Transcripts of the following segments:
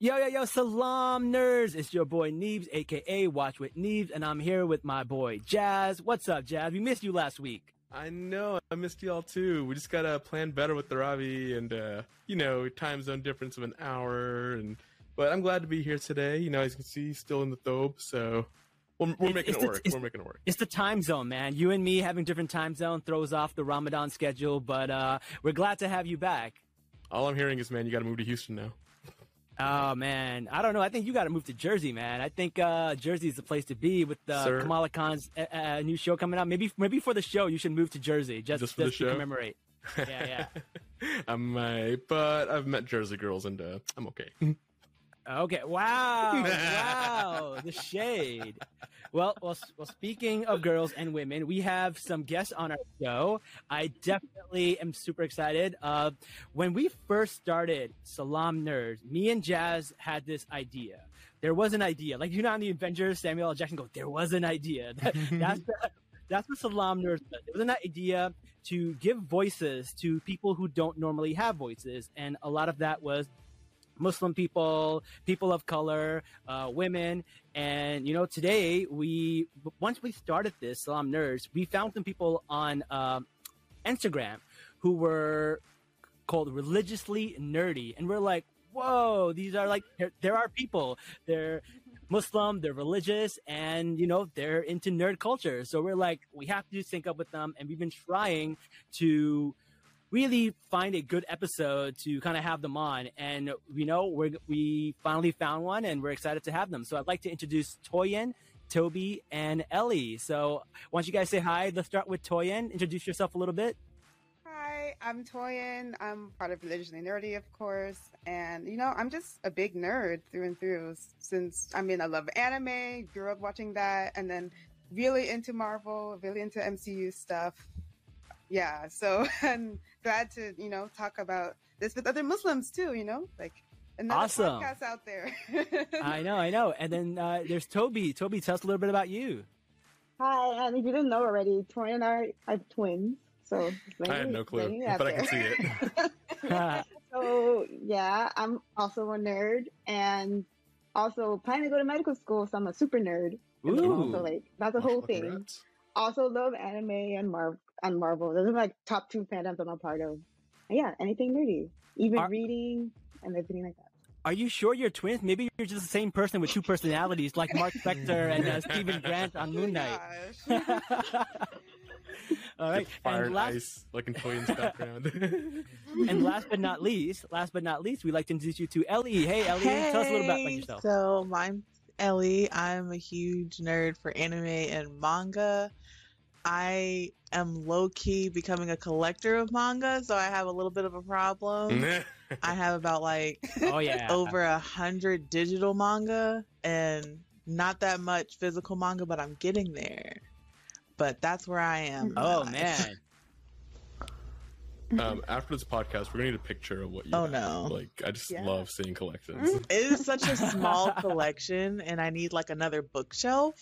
Yo, yo, yo, salam nerds. It's your boy Neebs, aka Watch with Neebs, and I'm here with my boy Jazz. What's up, Jazz? We missed you last week. I know. I missed y'all too. We just gotta plan better with the Ravi and uh, you know, time zone difference of an hour and but I'm glad to be here today. You know, as you can see, still in the thobe, so we're, we're making it the- work. We're making it work. It's the time zone, man. You and me having different time zone throws off the Ramadan schedule, but uh, we're glad to have you back. All I'm hearing is, man, you gotta move to Houston now. Oh man, I don't know. I think you got to move to Jersey, man. I think uh, Jersey is the place to be with uh, Sir. Kamala Khan's uh, uh, new show coming out. Maybe, maybe for the show, you should move to Jersey just, Just for the to show? commemorate. Yeah, yeah. I might, but I've met Jersey girls and uh, I'm okay. Okay. Wow. wow. The shade. Well, well, well, speaking of girls and women, we have some guests on our show. I definitely am super excited. Uh, when we first started Salaam Nerds, me and Jazz had this idea. There was an idea. Like, you know, on the Avengers, Samuel L. Jackson goes, there was an idea. That- that's the, that's what Salaam Nerds does. It was an idea to give voices to people who don't normally have voices. And a lot of that was Muslim people, people of color, uh, women. And, you know, today we, once we started this, Salaam Nerds, we found some people on um, Instagram who were called religiously nerdy. And we're like, whoa, these are like, there, there are people. They're Muslim, they're religious, and, you know, they're into nerd culture. So we're like, we have to sync up with them. And we've been trying to really find a good episode to kind of have them on. And you know, we we finally found one, and we're excited to have them. So I'd like to introduce Toyin, Toby, and Ellie. So why don't you guys say hi? Let's start with Toyin. Introduce yourself a little bit. Hi, I'm Toyin. I'm part of Religiously Nerdy, of course. And, you know, I'm just a big nerd through and through. Since, I mean, I love anime, grew up watching that, and then really into Marvel, really into MCU stuff. Yeah, so I'm glad to, you know, talk about this with other Muslims too, you know? Like, another Awesome. podcast out there. I know, I know. And then uh, there's Toby. Toby, tell us a little bit about you. Hi, and if you didn't know already, Tori and I are twins. So I had no clue, but I can see it. So yeah, I'm also a nerd, and also planning to go to medical school. So I'm a super nerd. Ooh. So like that's a whole Oh, thing. congrats. Also love anime and Mar and Marvel. Those are like top two fandoms I'm a part of. And yeah, anything nerdy, even Are- reading and everything like that. Are you sure you're twins? Maybe you're just the same person with two personalities, like Mark Spector and uh, Stephen Grant on Moon Knight. All right. Fire And and last, ice, like in Toyin's background. And last but not least, last but not least, we'd like to introduce you to Ellie. Hey, Ellie, tell us a little bit about yourself. So, I'm Ellie. I'm a huge nerd for anime and manga. I am low key becoming a collector of manga, so I have a little bit of a problem. I have about like Oh yeah, over a hundred digital manga and not that much physical manga, but I'm getting there. But that's where I am. Oh life. man, um, after this podcast, we're gonna need a picture of what you. Oh, have. no. Like, I just Yeah. love seeing collections. It is such a small collection, and I need like another bookshelf.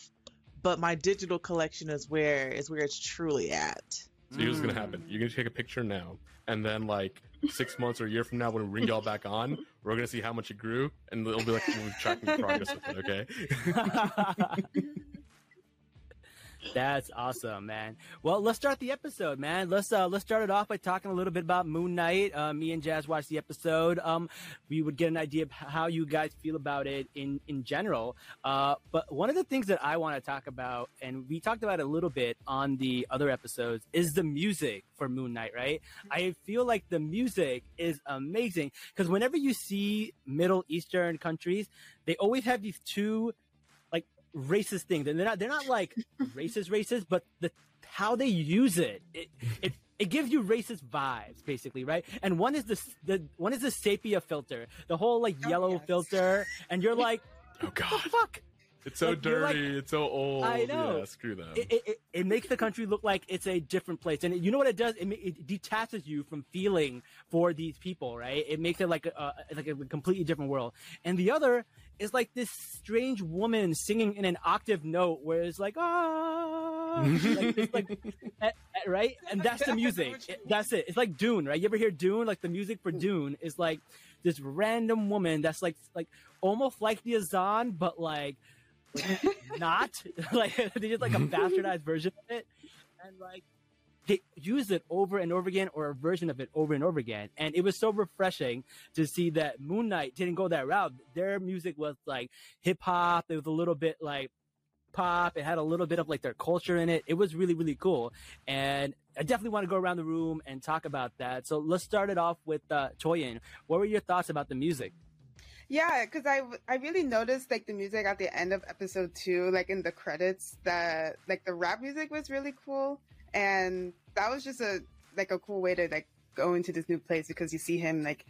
But my digital collection is where is where it's truly at. So here's what's gonna mm. happen. You're gonna take a picture now, and then like six months or a year from now, when we ring y'all back on, we're gonna see how much it grew, and it'll be like we're tracking progress with it. Okay. that's awesome, man. Well, let's start the episode, man. Let's uh, let's start it off by talking a little bit about Moon Knight. Uh, me and Jazz watched the episode. Um, we would get an idea of how you guys feel about it in in general. Uh, but one of the things that I want to talk about, and we talked about it a little bit on the other episodes, is the music for Moon Knight. Right? I feel like the music is amazing because whenever you see Middle Eastern countries, they always have these two racist things, and they're not they're not like racist racist, but the how they use it, it it it gives you racist vibes, basically, right? And one is the the one is the sepia filter, the whole like Oh, yellow yes. filter, and you're like, Oh the God, fuck. It's so Like, you're like- dirty. it's so old. I know. Yeah, screw them. It, it, it, makes the country look like it's a different place, and you know what it does? It, it detaches you from feeling for these people, right? It makes it like a, like a completely different world. And the other is like this strange woman singing in an octave note, where it's like ah, like, it's like eh, eh, right, and that's the music. That's it. It's like Dune, right? You ever hear Dune? Like the music for Dune is like this random woman that's like like almost like the Azan, but like not like they did like a bastardized version of it, and like they used it over and over again or a version of it over and over again. And it was so refreshing to see that Moon Knight didn't go that route. Their music was like hip hop. It was a little bit like pop. It had a little bit of like their culture in it. It was really, really cool. And I definitely want to go around the room and talk about that. So let's start it off with uh, Toyin. What were your thoughts about the music? Yeah, because I I really noticed like the music at the end of episode two, like in the credits, that like the rap music was really cool, and that was just a like a cool way to like go into this new place because you see him like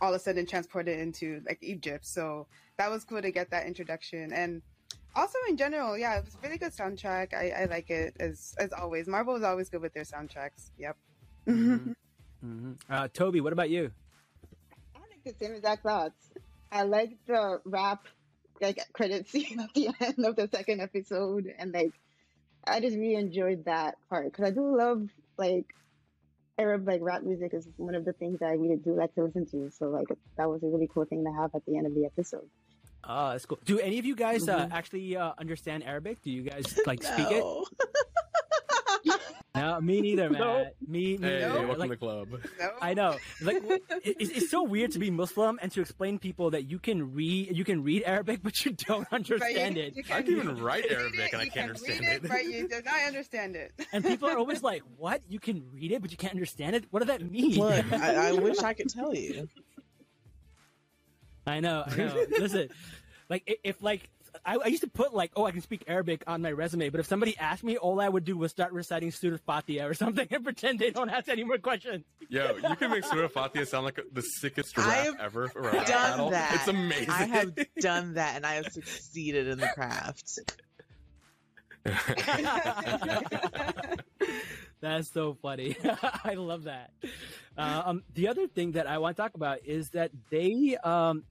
all of a sudden transported into like Egypt. So that was cool to get that introduction and also in general, yeah, it was a really good soundtrack. I, I like it as as always. Marvel is always good with their soundtracks. Yep. Mm-hmm. mm-hmm. Uh, Toby, what about you? I think the same exact thoughts. I like the rap like credit scene at the end of the second episode, and like I just really enjoyed that part because I do love like Arab like rap music is one of the things that I really do like to listen to. So like that was a really cool thing to have at the end of the episode. Oh, that's cool. Do any of you guys mm-hmm. uh, actually uh, understand Arabic? Do you guys like speak it? no, me neither, man. No. Me, me hey, neither. welcome like, to the club. No. I know. Like, it, it's so weird to be Muslim and to explain people that you can read you can read Arabic, but you don't understand you, it. you I can even write Arabic it, and I can't can understand read it. But you do not understand it. And people are always like, "What? You can read it, but you can't understand it? What does that mean?" Look, I, I wish I could tell you. I know. I know. Listen, like if, if like I, I, used to put like, oh, I can speak Arabic on my resume, but if somebody asked me, all I would do was start reciting Surah Fatiha or something and pretend they don't ask any more questions. Yo, you can make Surah Fatiha sound like the sickest rap ever. I have ever for a rap done battle. that. It's amazing. I have done that, and I have succeeded in the craft. That's so funny. I love that. Uh, um, the other thing that I want to talk about is that they um,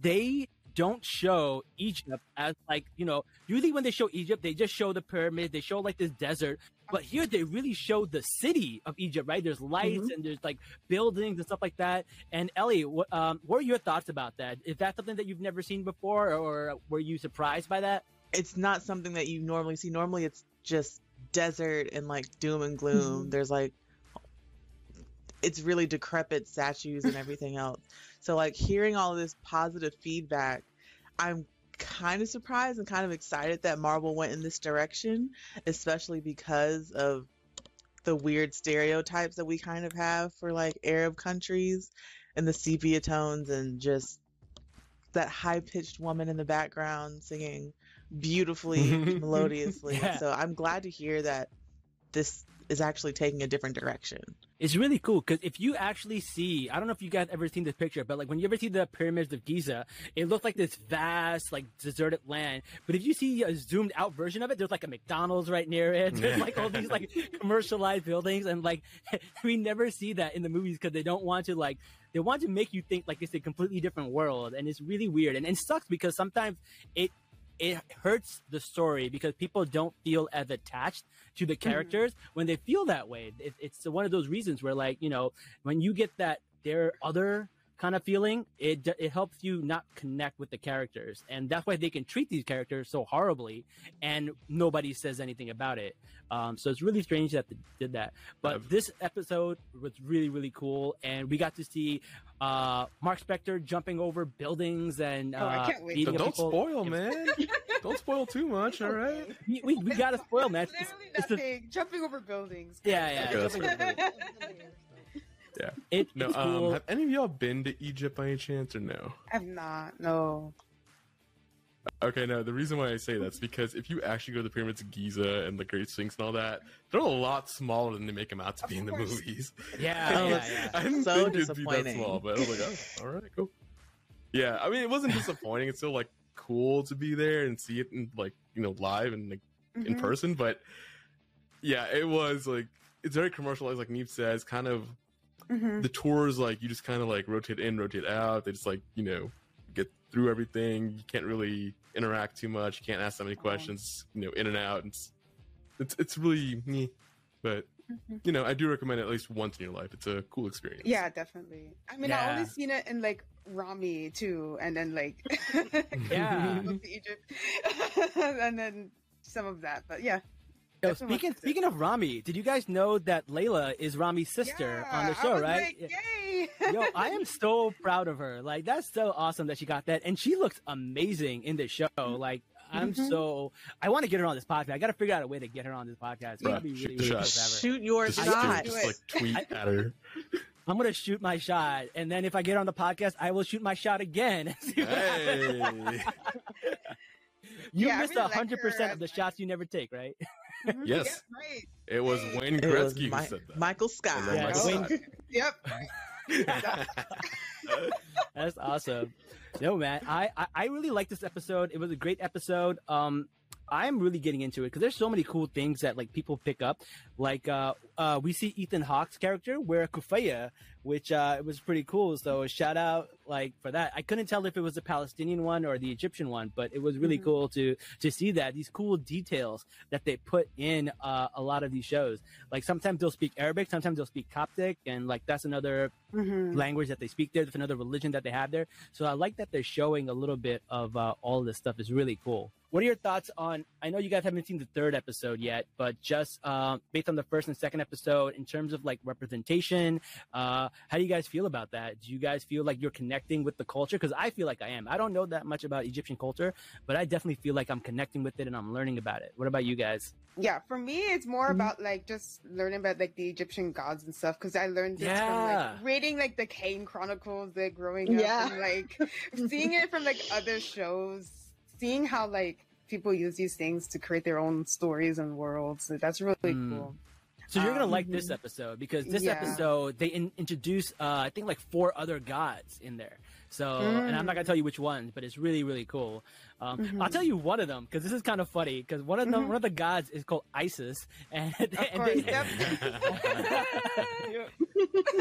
they don't show Egypt as like, you know, usually when they show Egypt, they just show the pyramids, they show like this desert. But here they really show the city of Egypt, right? There's lights mm-hmm. and there's like buildings and stuff like that. And Ellie, what, um, what are your thoughts about that? Is that something that you've never seen before or were you surprised by that? It's not something that you normally see. Normally it's just desert and like doom and gloom. Mm-hmm. There's like it's really decrepit statues and everything else. So like hearing all of this positive feedback, I'm kind of surprised and kind of excited that Marvel went in this direction, especially because of the weird stereotypes that we kind of have for like Arab countries and the sepia tones and just that high pitched woman in the background singing beautifully melodiously. Yeah. So I'm glad to hear that this is actually taking a different direction. It's really cool because if you actually see, I don't know if you guys ever seen this picture, but like when you ever see the pyramids of Giza, it looks like this vast, like deserted land. But if you see a zoomed out version of it, there's like a McDonald's right near it. There's like all these like commercialized buildings, and like we never see that in the movies because they don't want to like they want to make you think like it's a completely different world, and it's really weird. And, it sucks because sometimes it it hurts the story because people don't feel as attached to the mm-hmm. characters mm-hmm. when they feel that way. It, it's one of those reasons where, like, you know, when you get that their other kind of feeling, it it helps you not connect with the characters, and that's why they can treat these characters so horribly, and nobody says anything about it. Um, so it's really strange that they did that. But this episode was really really cool, and we got to see uh, Mark Spector jumping over buildings and uh, oh, I uh, can't wait. don't people. spoil, man. don't spoil too much. All right, we, we, we gotta spoil, man. It's, it's, it's jumping over buildings. Yeah, yeah. Yeah. It, no, it's um, cool. have any of y'all been to Egypt by any chance or no? I've not. No. Okay, no. The reason why I say that's because if you actually go to the pyramids of Giza and the Great Sphinx and all that, they're a lot smaller than they make them out to be in the movies. Yeah, oh, yeah, yeah. I didn't so think it'd be that small, but I was like, oh, all right, cool. Yeah, I mean, it wasn't disappointing. It's still like cool to be there and see it in like you know live and like mm-hmm. in person, but yeah, it was like it's very commercialized, like Neebs says, kind of Mm-hmm. The tours, like you just kind of like rotate in, rotate out. They just like you know get through everything. You can't really interact too much. You can't ask that many questions. You know, in and out. It's it's, it's really me, but you know, I do recommend it at least once in your life. It's a cool experience. Yeah, definitely. I mean, I Yeah. only seen it in like Ramy too, and then like Yeah. Egypt, and then some of that. But yeah, Yo, speaking speaking of Ramy, did you guys know that Layla is Ramy's sister Yeah, on the I show, was right? Like, Yay! Yo, I am so proud of her. Like that's so awesome that she got that, and she looks amazing in this show. Like I'm Mhm. so I want to get her on this podcast. I got to figure out a way to get her on this podcast. It's gonna Bruh, be shoot really, really cool shot. to have her. Shoot your Just, shot. do just like tweet at her. I'm gonna shoot my shot, and then if I get on the podcast, I will shoot my shot again. See what happens. Hey. you Yeah, I missed really like hundred percent her of the shots you never take. Right? Yes. Yeah, right. It was Wayne It was Gretzky Mi- said that. Michael Scott. Yeah, Michael Wayne- Scott. Yep. That's awesome. No man, I, I I really like this episode. It was a great episode. Um, I'm really getting into it because there's so many cool things that like people pick up. Like uh, uh, we see Ethan Hawke's character wear a keffiyeh, which uh, was pretty cool. So a shout out like for that. I couldn't tell if it was the Palestinian one or the Egyptian one, but it was really Mhm. cool to to see that these cool details that they put in uh, a lot of these shows. Like sometimes they'll speak Arabic, sometimes they'll speak Coptic, and like that's another Mhm. language that they speak there, that's another religion that they have there. So I like that they're showing a little bit of uh, all this stuff. is really cool. What are your thoughts on? I know you guys haven't seen the third episode yet, but just uh, based on the first and second episode, in terms of like representation, uh, how do you guys feel about that? Do you guys feel like you're connecting with the culture? Because I feel like I am. I don't know that much about Egyptian culture, but I definitely feel like I'm connecting with it and I'm learning about it. What about you guys? Yeah, for me, it's more Mhm. about like just learning about like the Egyptian gods and stuff because I learned this from Yeah. like reading like the Kane Chronicles, like growing up, Yeah. and like seeing it from like other shows, seeing how like people use these things to create their own stories and worlds. That's really Mm. cool. So you're gonna Um, like this episode because this yeah. episode they in- introduce uh, I think like four other gods in there. So and I'm not gonna tell you which ones, but it's really really cool. Um, Mhm. I'll tell you one of them because this is kind of funny because one of them Mhm. one of the gods is called Isis and, and course, they, yep.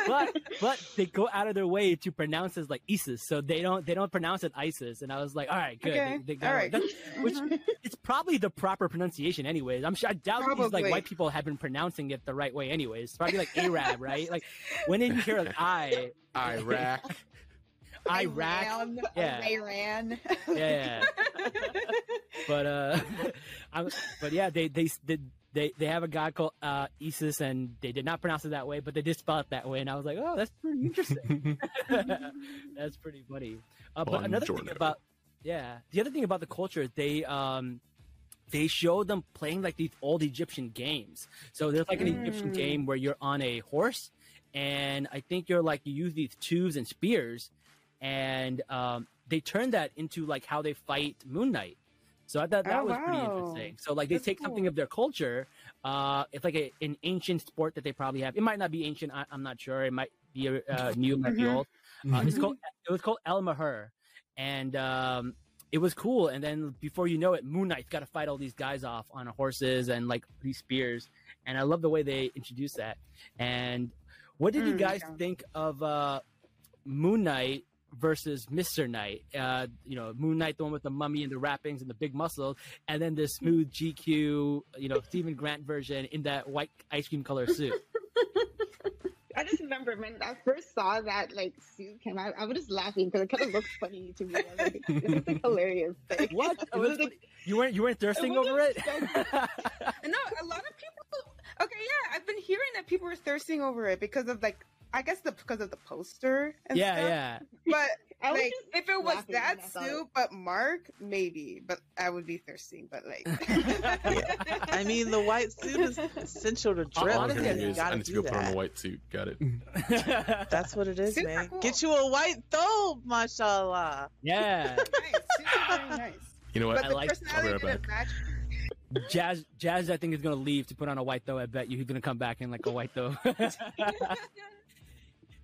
but but they go out of their way to pronounce it like Isis, so they don't they don't pronounce it Isis. And I was like, all right, good. Okay, They, they got all it. right. That's- which it's probably the proper pronunciation, anyways. I'm sure I doubt these like white people have been pronouncing it the right way, anyways. It's probably like Arab, right? Like when did you hear an I? Iraq. Iraq. Iran, Yeah. Iran. Yeah, yeah. but uh, I'm, but yeah, they they they they they have a god called uh, Isis, and they did not pronounce it that way, but they did spell it that way, and I was like, oh, that's pretty interesting. that's pretty funny. Uh, but another thing about yeah, the other thing about the culture, they um they show them playing like these old Egyptian games. So there's like an Egyptian Mm. game where you're on a horse, and I think you're like you use these tubes and spears, and um, they turn that into like how they fight Moon Knight. So I thought that Oh, was pretty interesting. So like they That's take something of their culture. Uh, it's like a, an ancient sport that they probably have. It might not be ancient. I, I'm not sure. It might be uh, new. It might be Mhm. old. Uh, it's called. It was called El Mahur, and um, it was cool. And then before you know it, Moon Knight's got to fight all these guys off on horses and like these spears. And I love the way they introduced that. And what did you Mm, guys yeah. think of uh, Moon Knight versus Mister Knight? Uh, you know, Moon Knight, the one with the mummy and the wrappings and the big muscles, and then the smooth GQ, you know, Stephen Grant version in that white ice cream color suit. I just remember when I first saw that like suit came out, I was just laughing because it kind of looked funny to me. I was like, it was like hilarious. Like, What? It was was like, You weren't you weren't thirsting wasn't over it? And no, a lot of people. Okay, yeah, I've been hearing that people are thirsting over it because of like, I guess the because of the poster. And yeah, stuff. yeah. But I like, just if it was that when I saw it. suit, but Mark, maybe. But I would be thirsty. But like, I mean, the white suit is essential to drip. honestly, I it think is. gotta I need to do go put on a white suit. Got it. That's what it is, Super man. cool. Get you a white thobe, mashallah. yeah. nice, super very nice. You know what? But I the like- personality I'll be right didn't match. Jazz, Jazz, I think is gonna leave to put on a white though. I bet you he's gonna come back in like a white though.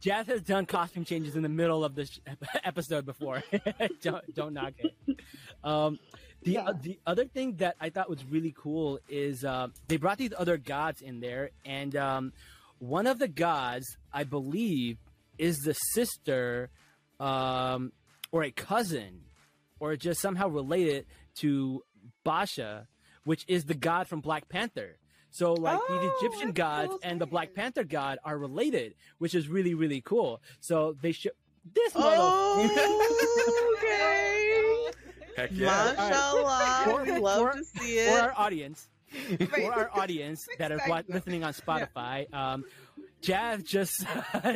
Jazz has done costume changes in the middle of this episode before. don't don't knock it. Um, the Yeah. uh, the other thing that I thought was really cool is uh, they brought these other gods in there, and um, one of the gods, I believe, is the sister um, or a cousin, or just somehow related to Basha, which is the god from Black Panther. So like the Oh, Egyptian that's gods cool and the Black. Panther god are related, which is really really cool. So they should this model. Oh, okay. Heck yeah. Mashallah. For- we love for- to see for our audience, Wait. for our audience that are wa- listening on Spotify, um, Jazz just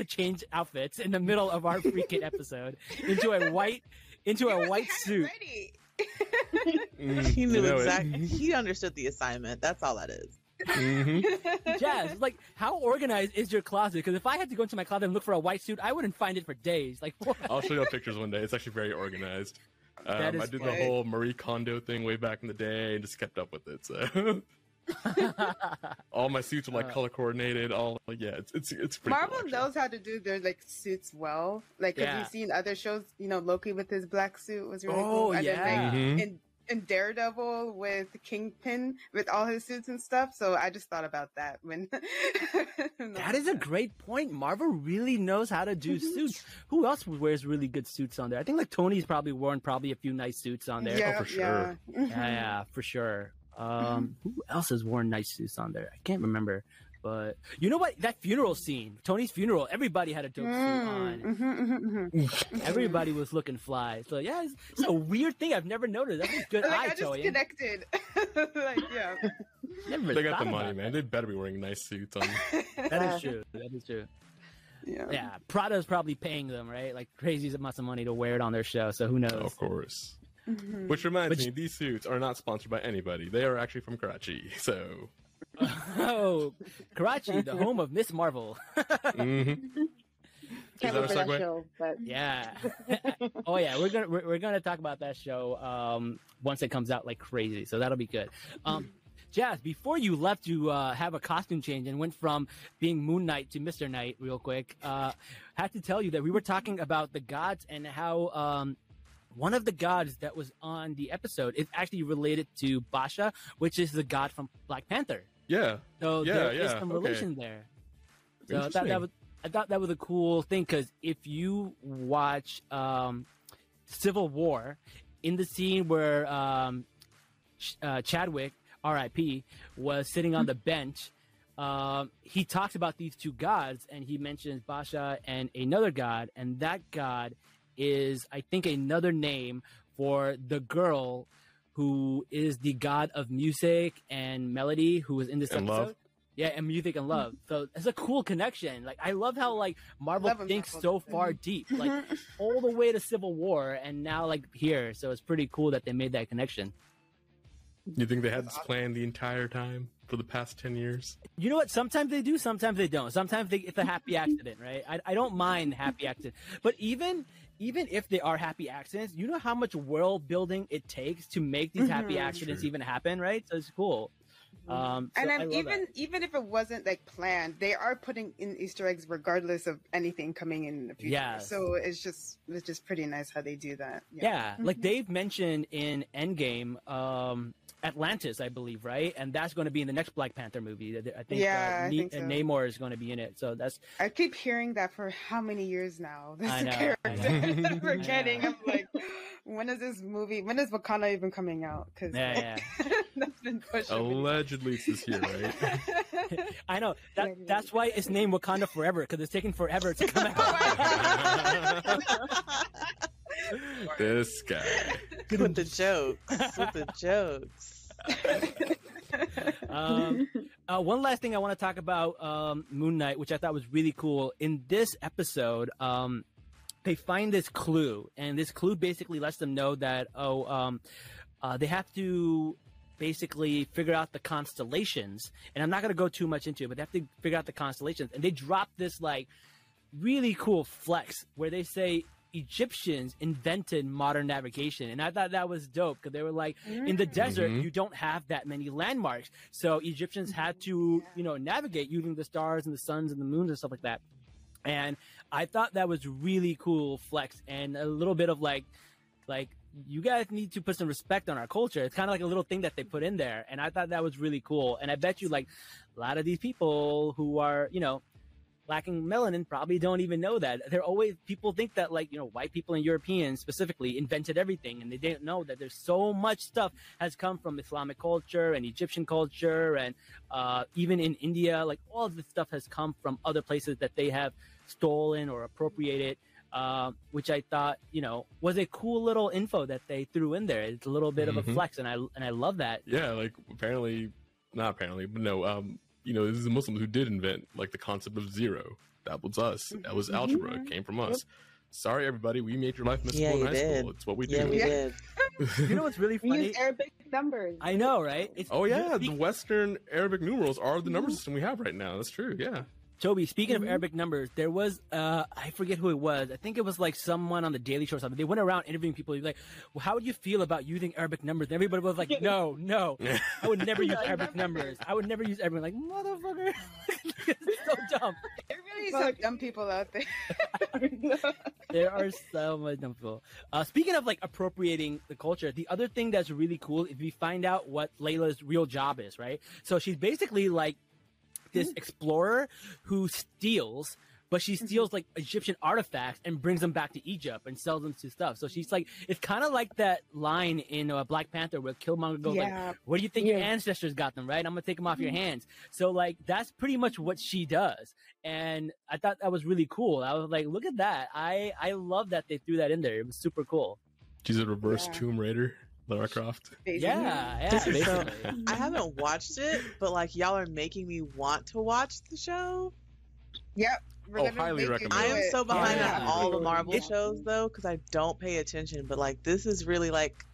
changed outfits in the middle of our freaking episode into a white into He a white suit. ready. Mm, He you knew know it. exactly. He understood the assignment. That's all that is. Mhm. Jazz, like how organized is your closet? Because if I had to go into my closet and look for a white suit, I wouldn't find it for days. Like, what? I'll show you all pictures one day. It's actually very organized. Um, I did funny. the whole Marie Kondo thing way back in the day and just kept up with it. So all my suits are like Uh, color coordinated. All yeah, it's it's it's pretty Marvel cool, knows how to do their like suits well. Like, have you seen other shows? You know, Loki with his black suit was really Oh, cool. And then, yeah. like, Mhm. in, in Daredevil with Kingpin with all his suits and stuff. So I just thought about that when. that is a great point. Marvel really knows how to do suits. Who else wears really good suits on there? I think like Tony's probably worn probably a few nice suits on there. Yeah, for sure. yeah. yeah, yeah, for sure. Um, who else has worn nice suits on there? I can't remember. But you know what? That funeral scene, Tony's funeral, everybody had a dope suit on. Mm, mhm, mhm, mhm. Everybody was looking fly. So yeah, it's, it's a weird thing I've never noticed. That's a good Like, eye, I just Toyin. connected. like, yeah. Never They got the about money, that. man. They better be wearing nice suits on. That is true. That is true. yeah. Yeah, Prada's probably paying them, right? Like crazy amounts of money to wear it on their show. So who knows? of course. Mhm. Which reminds But- me, these suits are not sponsored by anybody. They are actually from Karachi. So, oh, Karachi, the home of Miss Marvel. mhm. Can't that a for that show, but yeah. oh yeah, we're gonna we're, we're gonna talk about that show um, once it comes out like crazy. So that'll be good. Um, Jazz, before you left to uh, have a costume change and went from being Moon Knight to Mister Knight, real quick, uh, had to tell you that we were talking about the gods and how um, one of the gods that was on the episode is actually related to Basha, which is the god from Black Panther. Yeah, So Yeah, there is yeah, some okay. relation there. So I thought that was I thought that was a cool thing because if you watch um, Civil War, in the scene where um, uh, Chadwick, R.I.P., was sitting on the bench, um, he talks about these two gods and he mentions Basha and another god, and that god is I think another name for the girl who is the god of music and melody who was in this And episode. love. Yeah, and music and love. So it's a cool connection. Like I love how like Marvel Love thinks Marvel so far deep, like all the way to Civil War, and now like here. So it's pretty cool that they made that connection. You think they had this plan the entire time for the past ten years? You know what? Sometimes they do, sometimes they don't. Sometimes they, it's a happy accident, right? I, I don't mind happy accident, but even even if they are happy accidents, you know how much world building it takes to make these happy Mhm. accidents True. even happen, right? So it's cool. Um, so and I I'm even that. even if it wasn't like planned, they are putting in Easter eggs regardless of anything coming in the future. Yes. So it's just it's just pretty nice how they do that. Yeah, like Mhm. they've mentioned in Endgame, um, Atlantis, I believe, right? And that's going to be in the next Black Panther movie. I think, Yeah, uh, I Ne- think so. uh, Namor is going to be in it. So that's I keep hearing that for how many years now? This I know, character know. that we're getting. I'm like, when is this movie? When is Wakanda even coming out? Because Yeah, that's been pushed. Allegedly, it's this year, right? I know that that's why it's named Wakanda Forever because it's taking forever to come out. this guy. with the jokes. With the jokes. um, uh, one last thing I want to talk about um, Moon Knight, which I thought was really cool. In this episode, um, they find this clue, and this clue basically lets them know that oh, um, uh, they have to basically figure out the constellations. And I'm not going to go too much into it, but they have to figure out the constellations. And they drop this like really cool flex where they say Egyptians invented modern navigation. And I thought that was dope because they were like, in the desert, Mhm. you don't have that many landmarks. So Egyptians had to, you know, navigate using the stars and the suns and the moons and stuff like that. And I thought that was really cool flex and a little bit of like, like, you guys need to put some respect on our culture. It's kind of like a little thing that they put in there. And I thought that was really cool. And I bet you like a lot of these people who are, you know, lacking melanin probably don't even know that. They're always people think that like you know white people and Europeans specifically invented everything, and they didn't know that there's so much stuff has come from Islamic culture and Egyptian culture, and uh, even in India, like all of this stuff has come from other places that they have stolen or appropriated. Uh, which I thought, you know, was a cool little info that they threw in there. It's a little bit of a Mhm. flex, and I and I love that. Yeah, like apparently, not apparently, but no. Um, you know, this is the Muslims who did invent like the concept of zero. That was us. That was mm-hmm. algebra. It mm-hmm. came from us. Sorry, everybody. We made your life miserable Yeah, in high did. school. It's what we do. Yeah, we did. You know what's really We funny? use Arabic numbers. I know, right? It's oh yeah, the Western Arabic numerals are the number mm-hmm. system we have right now. That's true. Yeah. Toby, speaking Mhm. of Arabic numbers, there was uh I forget who it was. I think it was like someone on the Daily Show or something. They went around interviewing people like, well, how would you feel about using Arabic numbers? And everybody was like, No, no. I would never use Arabic numbers. I would never use Arabic like motherfucker. it's so dumb. There really is some dumb people out there. There are so much dumb people. Uh, speaking of like appropriating the culture, the other thing that's really cool is we find out what Layla's real job is, right? So she's basically like this mm-hmm. explorer who steals, but she mm-hmm. steals like Egyptian artifacts and brings them back to Egypt and sells them to stuff. So she's like, it's kind of like that line in uh, Black Panther where Killmonger goes like, yeah. where do you think your ancestors got them, right? I'm gonna take them off your mm-hmm. hands. So like that's pretty much what she does. And I thought that was really cool. I was like, look at that. I I love that they threw that in there. It was super cool. She's a reverse Yeah. Tomb Raider, Lara Croft. basically. Yeah, yeah, This so- I haven't watched it, but like y'all are making me want to watch the show. Yep. We're Oh, highly recommend I am so behind Yeah. on all the Marvel It's- shows though, because I don't pay attention. But like this is really like,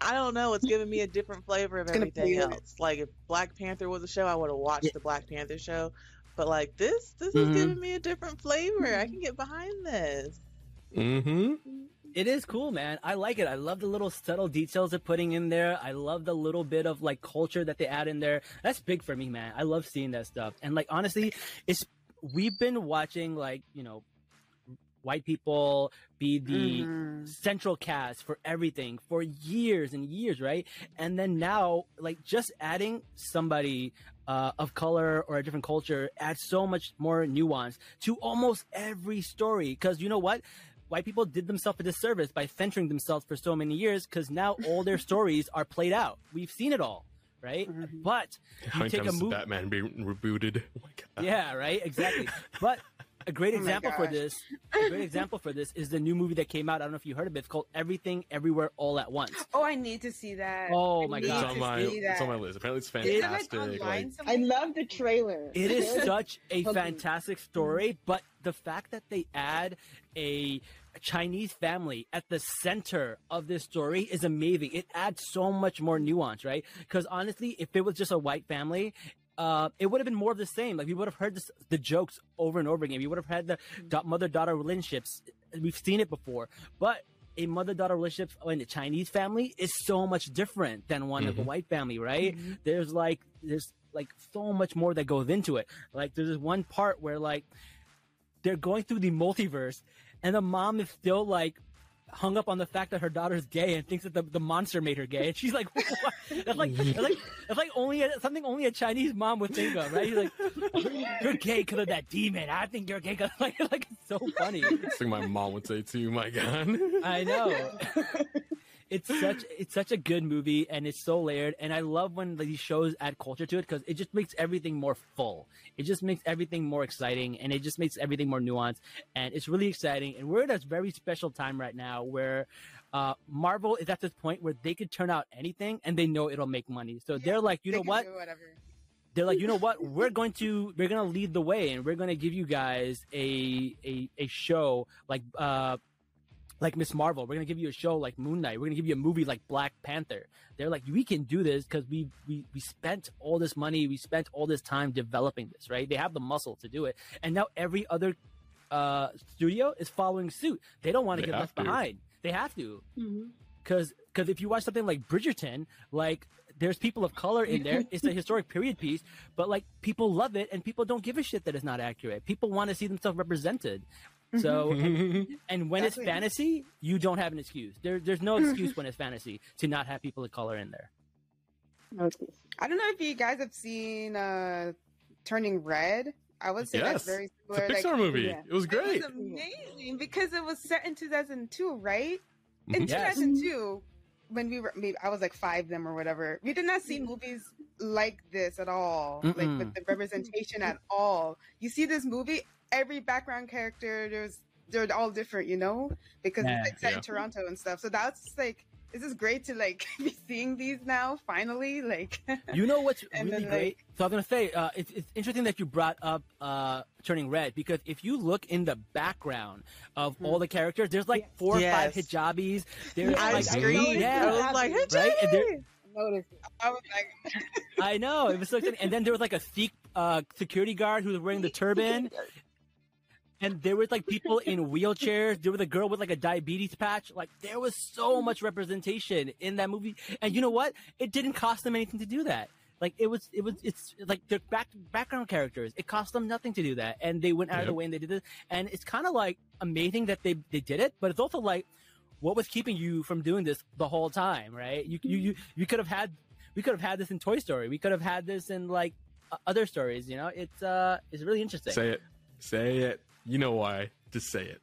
I don't know. It's giving me a different flavor of everything feel else. Like if Black Panther was a show, I would have watched Yeah. the Black Panther show. But like this, this is Mhm. giving me a different flavor. I can get behind this. Mm-hmm. It is cool, man. I like it. I love the little subtle details they're putting in there. I love the little bit of like culture that they add in there. That's big for me, man. I love seeing that stuff. And like honestly, it's we've been watching like, you know, white people be the Mhm. central cast for everything for years and years, right? And then now, like just adding somebody uh, of color or a different culture adds so much more nuance to almost every story. Because you know what? White people did themselves a disservice by centering themselves for so many years because now all their stories are played out. We've seen it all, right? Mhm. But How many take a times did move- Batman being rebooted? Oh yeah, right, exactly. But a great Oh example for this, a great example for this is the new movie that came out. I don't know if you heard of it. It's called Everything Everywhere All at Once. Oh, I need to see that. Oh I my God. It's on my it's on my list. Apparently, it's Is it, like, fantastic. I love the trailer. It is such a fantastic story, but the fact that they add a Chinese family at the center of this story is amazing. It adds so much more nuance, right? Because honestly, if it was just a white family, uh, it would have been more of the same. Like we would have heard this, the jokes over and over again. We would have had the da- mother-daughter relationships. We've seen it before, but a mother-daughter relationship in a Chinese family is so much different than one of a Mhm. white family, right? There's like there's like so much more that goes into it. Like there's this one part where like they're going through the multiverse, and the mom is still like hung up on the fact that her daughter's gay and thinks that the, the monster made her gay. And she's like, what? that's like, that's like, that's like only a, something only a Chinese mom would think of, right? He's like, you're gay because of that demon. I think you're gay because like, like it's so funny. it's like my mom would say too. My god. I know. it's such it's such a good movie and it's so layered and I love when these shows add culture to it because it just makes everything more full. It just makes everything more exciting and it just makes everything more nuanced and it's really exciting and we're at a very special time right now where uh, Marvel is at this point where they could turn out anything and they know it'll make money. So they're like, you know what? do whatever. they're like, you know what? We're going to we're going to lead the way, and we're going to give you guys a a a show like uh like Miss Marvel. We're going to give you a show like Moon Knight. We're going to give you a movie like Black Panther. They're like, we can do this because we we we spent all this money, we spent all this time developing this, right? They have the muscle to do it, and now every other uh studio is following suit. They don't want to get left to. behind. They have to because because if you watch something like Bridgerton, like there's people of color in there. It's a historic period piece, but like people love it, and people don't give a shit that it's not accurate. People want to see themselves represented. So and, and when it's Exactly. fantasy, you don't have an excuse. There, there's no excuse when it's fantasy to not have people of color in there. Okay. I don't know if you guys have seen uh, Turning Red. I would say that's Yes. very It's a. Pixar like, movie. yeah. It was great. It was amazing because it was set in 2002, right? In Mhm. Yes. 2002, when we were, maybe I was like five them or whatever. We did not see movies like this at all, like Mm-mm. with the representation at all. You see this movie, every background character, there's they're all different, you know, because Yeah. it's set Yeah. in Toronto and stuff. So that's like. This is great to like be seeing these now finally like You know what's really then, great? like- so I was gonna say uh, it's, it's interesting that you brought up uh, Turning Red because if you look in the background of all the characters, there's like four or five Yes. hijabis. There's I like screamed. yeah, I was like, right? And there- Notice. I was like I know it was so exciting. And then there was like a Sikh uh, security guard who was wearing the turban, and there was like people in wheelchairs. There was a girl with like a diabetes patch. Like there was so much representation in that movie. And you know what? It didn't cost them anything to do that. Like it was, it was, it's like they're back background characters. It cost them nothing to do that, and they went out of the way and they did it. And it's kind of like amazing that they they did it, but it's also like, what was keeping you from doing this the whole time, right? You you you, you could have had, we could have had this in Toy Story. We could have had this in like other stories. You know, it's uh, it's really interesting. Say it. Say it. You know why. Just say it.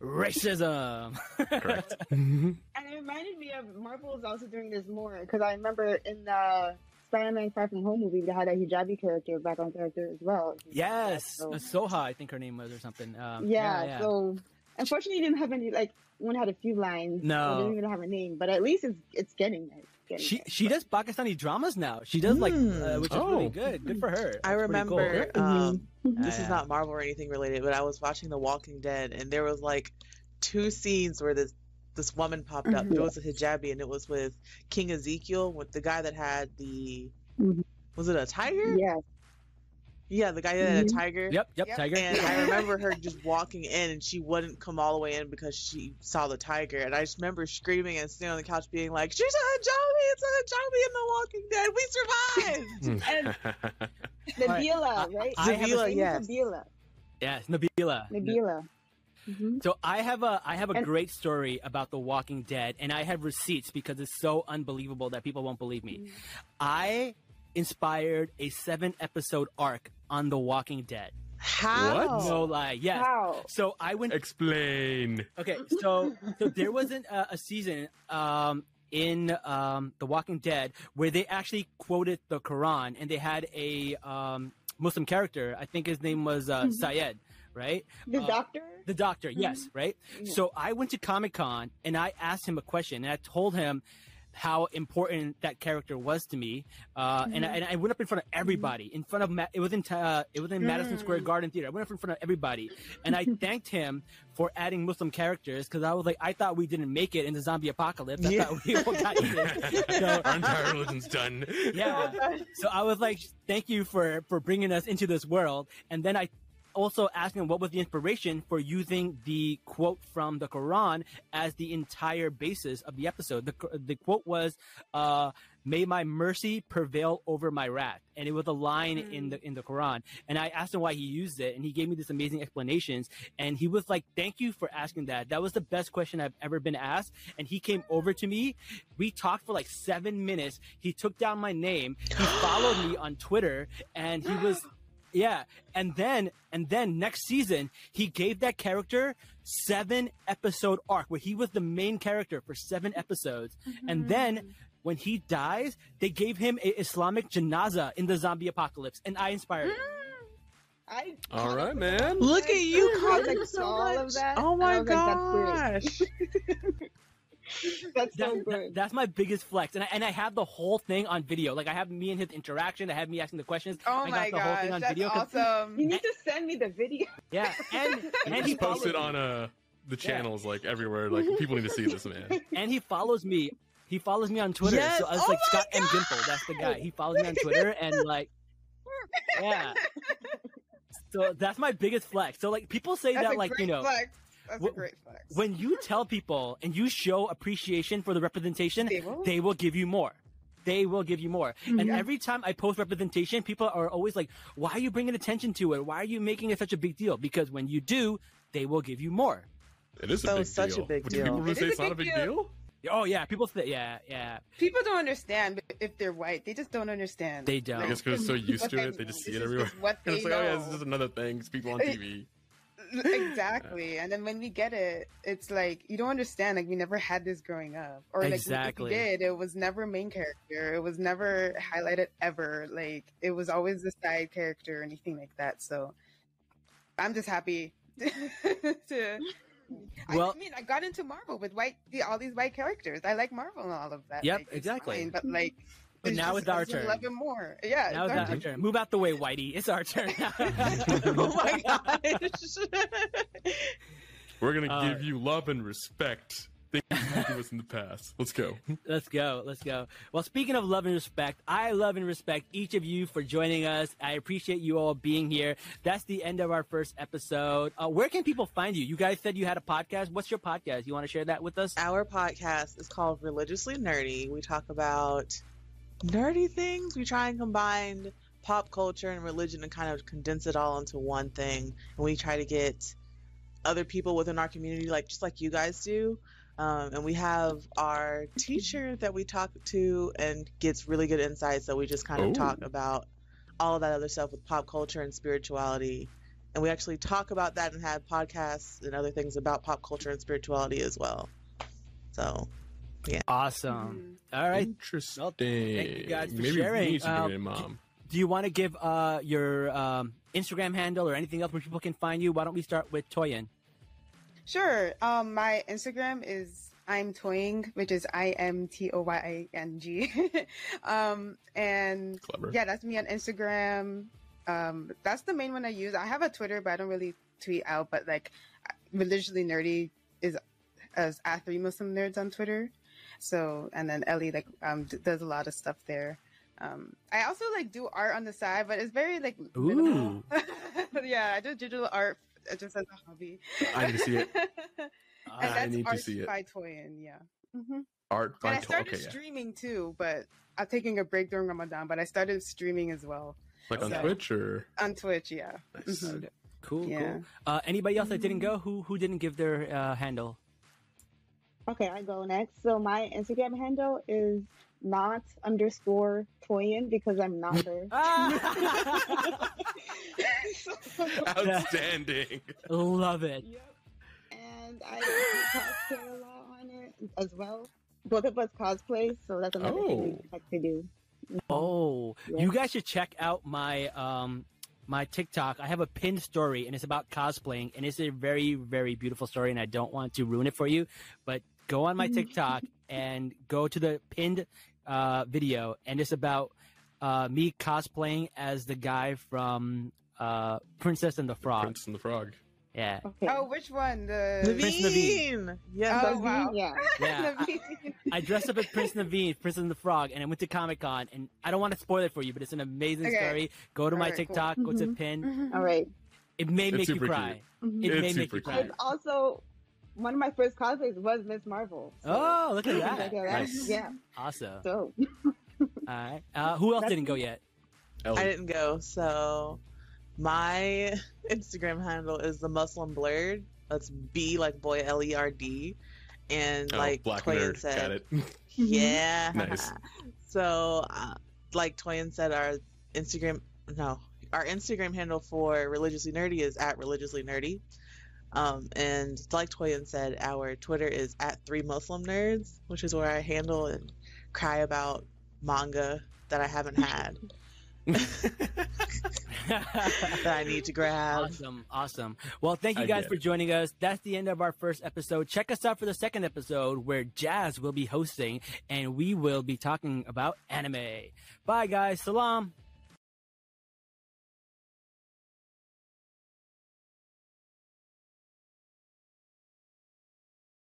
Racism. Correct. And it reminded me of Marvel is also doing this more because I remember in the Spider-Man Far From Home movie they had a hijabi character, background character as well. yes, So- uh, Zoha, I think her name was or something. Um, yeah, yeah. So unfortunately, didn't have any like one had a few lines. No. so didn't even have a name, but at least it's it's getting there. It's getting She there. she does Pakistani dramas now. She does like, Mm. uh, which is Oh. really good. Good for her. I That's pretty cool. remember um, this is not Marvel or anything related, but I was watching The Walking Dead and there was like two scenes where this this woman popped up. Mhm. It was a hijabi and it was with King Ezekiel, with the guy that had the Mhm. was it a tiger? Yeah, Yeah, the guy that had a Mhm. tiger. Yep, yep, Yep. Tiger. And I remember her just walking in and she wouldn't come all the way in because she saw the tiger. And I just remember screaming and sitting on the couch being like, She's a hijabi! It's a hijabi in The Walking Dead! We survived! Nabila, right? I have a- Nabila, yes. Nabila, Yes, Nabila. Nabila. hmm So I have a I have a And- great story about The Walking Dead, and I have receipts because it's so unbelievable that people won't believe me. I inspired a seven episode arc on The Walking Dead. How? No lie. Yes. How? So I went Explain. Okay, so so there wasn't a, a season um, in um, The Walking Dead where they actually quoted the Quran, and they had a um, Muslim character. I think his name was uh, Syed, right? The Uh, doctor? The doctor, yes, right. Yeah. So I went to Comic Con and I asked him a question, and I told him how important that character was to me. Uh, and, I, and I went up in front of everybody, in front of Ma- it was in uh, it was in Madison Square Garden Theater. I went up in front of everybody, and I thanked him for adding Muslim characters because I was like, I thought we didn't make it in the zombie apocalypse. I Yeah. thought we all got eaten. So- Our entire religion's done. yeah. So I was like, thank you for for bringing us into this world. And then I also asking what was the inspiration for using the quote from the Quran as the entire basis of the episode. The the quote was, uh, "May my mercy prevail over my wrath," and it was a line in the in the Quran. And I asked him why he used it, and he gave me this amazing explanations. And he was like, "Thank you for asking that. That was the best question I've ever been asked." And he came over to me. We talked for like seven minutes. He took down my name. He followed me on Twitter, and he was. Yeah, and then and then next season he gave that character seven episode arc where he was the main character for seven episodes, and mm-hmm. then when he dies, they gave him a Islamic janaza in the zombie apocalypse, and I inspired him. I All right, man. Look at you I caught like like so all much. of that, Oh my I was like, that's. That's so That- good. that- that's my biggest flex, and I, and I have the whole thing on video. Like I have me and his interaction. I have me asking the questions. Oh I my got the whole gosh, thing on that's video. 'cause- awesome. you need to send me the video. Yeah, and and he Just post it on uh, the channels like everywhere. Like people need to see this, man. and he follows me. He follows me on Twitter. Yes. So I was Oh like my Scott M. Gimple. That's the guy. He follows me on Twitter and like, yeah. So that's my biggest flex. So like people say That's that like you know flex. That's wh- a great flex. when you tell people and you show appreciation for the representation, They will? they will give you more. They will give you more. And every time I post representation, people are always like, "Why are you bringing attention to it? Why are you making it such a big deal?" Because when you do, they will give you more. It is a big was such a big But deal. People It say it's a not a big big deal. deal. Oh yeah, people say yeah, yeah. People don't understand if they're white. They just don't understand. They don't. I guess because they're so used to it, they just see it everywhere. What And they it's like, oh yeah, know. it's just another thing. It's people on TV. Exactly and then when we get it it's like you don't understand like we never had this growing up or like Exactly. if we did it was never main character it was never highlighted ever like it was always the side character or anything like that so i'm just happy to Well- I mean, I got into Marvel with white, the, all these white characters. I like Marvel and all of that. Yep, Like, exactly. fine, but like, But now just- it's our turn. Love it more. Yeah, Now it's it's our our turn. turn. Move out the way, Whitey. It's our turn. oh my gosh. We're gonna Uh, give you love and respect. Things you give us in the past. Let's go. Let's go. Let's go. Well, speaking of love and respect, I love and respect each of you for joining us. I appreciate you all being here. That's the end of our first episode. Uh, where can people find you? You guys said you had a podcast. What's your podcast? You want to share that with us? Our podcast is called Religiously Nerdy. We talk about nerdy things. We try and combine pop culture and religion and kind of condense it all into one thing. And we try to get other people within our community, like just like you guys do. Um, and we have our teacher that we talk to and gets really good insight. So we just kind of Oh. talk about all of that other stuff with pop culture and spirituality. And we actually talk about that and have podcasts and other things about pop culture and spirituality as well. So Awesome. Mhm. All right. Interesting. Well, thank you guys for Maybe sharing. we need to Um, bring mom. Do you want to give uh, your um, Instagram handle or anything else where people can find you? Why don't we start with Toyin? Sure. Um, my Instagram is I'm toying, which is I M T O Y I N G. um, and Clever. yeah, that's me on Instagram. Um, that's the main one I use. I have a Twitter, but I don't really tweet out. But like, religiously nerdy is as at three Muslim nerds on Twitter. So and then Ellie like um d- does a lot of stuff there. Um, I also like do art on the side, but it's very like minimal. yeah, I do digital art uh, just as a hobby. I need to see it. and I that's need to see it. by Toyin, yeah. hmm Art And by I to- started okay, yeah. streaming too, but I'm taking a break during Ramadan. But I started streaming as well Like on Twitch or on Twitch. Yeah. nice. Mhm. Cool, Yeah. cool. Uh, anybody else that didn't go? Who who didn't give their uh, handle? Okay, I go next. So my Instagram handle is not underscore Toyin because I'm not her. Ah! outstanding. Love it. Yep. And I do cosplay a lot on it as well. Both of us cosplay, so that's another thing Oh. we like to do. Oh, Yeah. you guys should check out my um my TikTok. I have a pinned story and it's about cosplaying and it's a very very beautiful story and I don't want to ruin it for you, but go on my TikTok and go to the pinned uh video and it's about uh me cosplaying as the guy from uh Princess and the Frog. Prince and the Frog. Yeah. Okay. Oh, which one? The Prince Naveen. Naveen. Yes. Oh, Does he? wow. Yeah. Yeah. Naveen. I dressed up as Prince Naveen, Prince and the Frog, and I went to Comic Con. And I don't want to spoil it for you, but it's an amazing Okay. story. Go to my Alright, cool. TikTok, go to Mhm. pin. Mhm. All right. It may It's make you super cry. Mhm. It It's may make you cute. cry. And also, one of my first cosplays was Miss Marvel. so- Oh, look at that! Check it out. Nice. Yeah. Awesome. So All right. Uh, who else That's- didn't go yet? Ellie. I didn't go. So my Instagram handle is the Muslim Blerd. That's B like boy L E R D. And Oh, like black Toyin nerd. said, Got it. yeah. Nice. So, uh, like Toyin said, our Instagram no, our Instagram handle for religiously nerdy is at religiously nerdy. Um, and like Toyin said, our Twitter is at three Muslim nerds, which is where I handle and cry about manga that I haven't had that I need to grab. awesome, awesome. Well, thank you I guys get for joining us. That's the end of our first episode. Check us out for the second episode where Jazz will be hosting and we will be talking about anime. Bye, guys. Salam.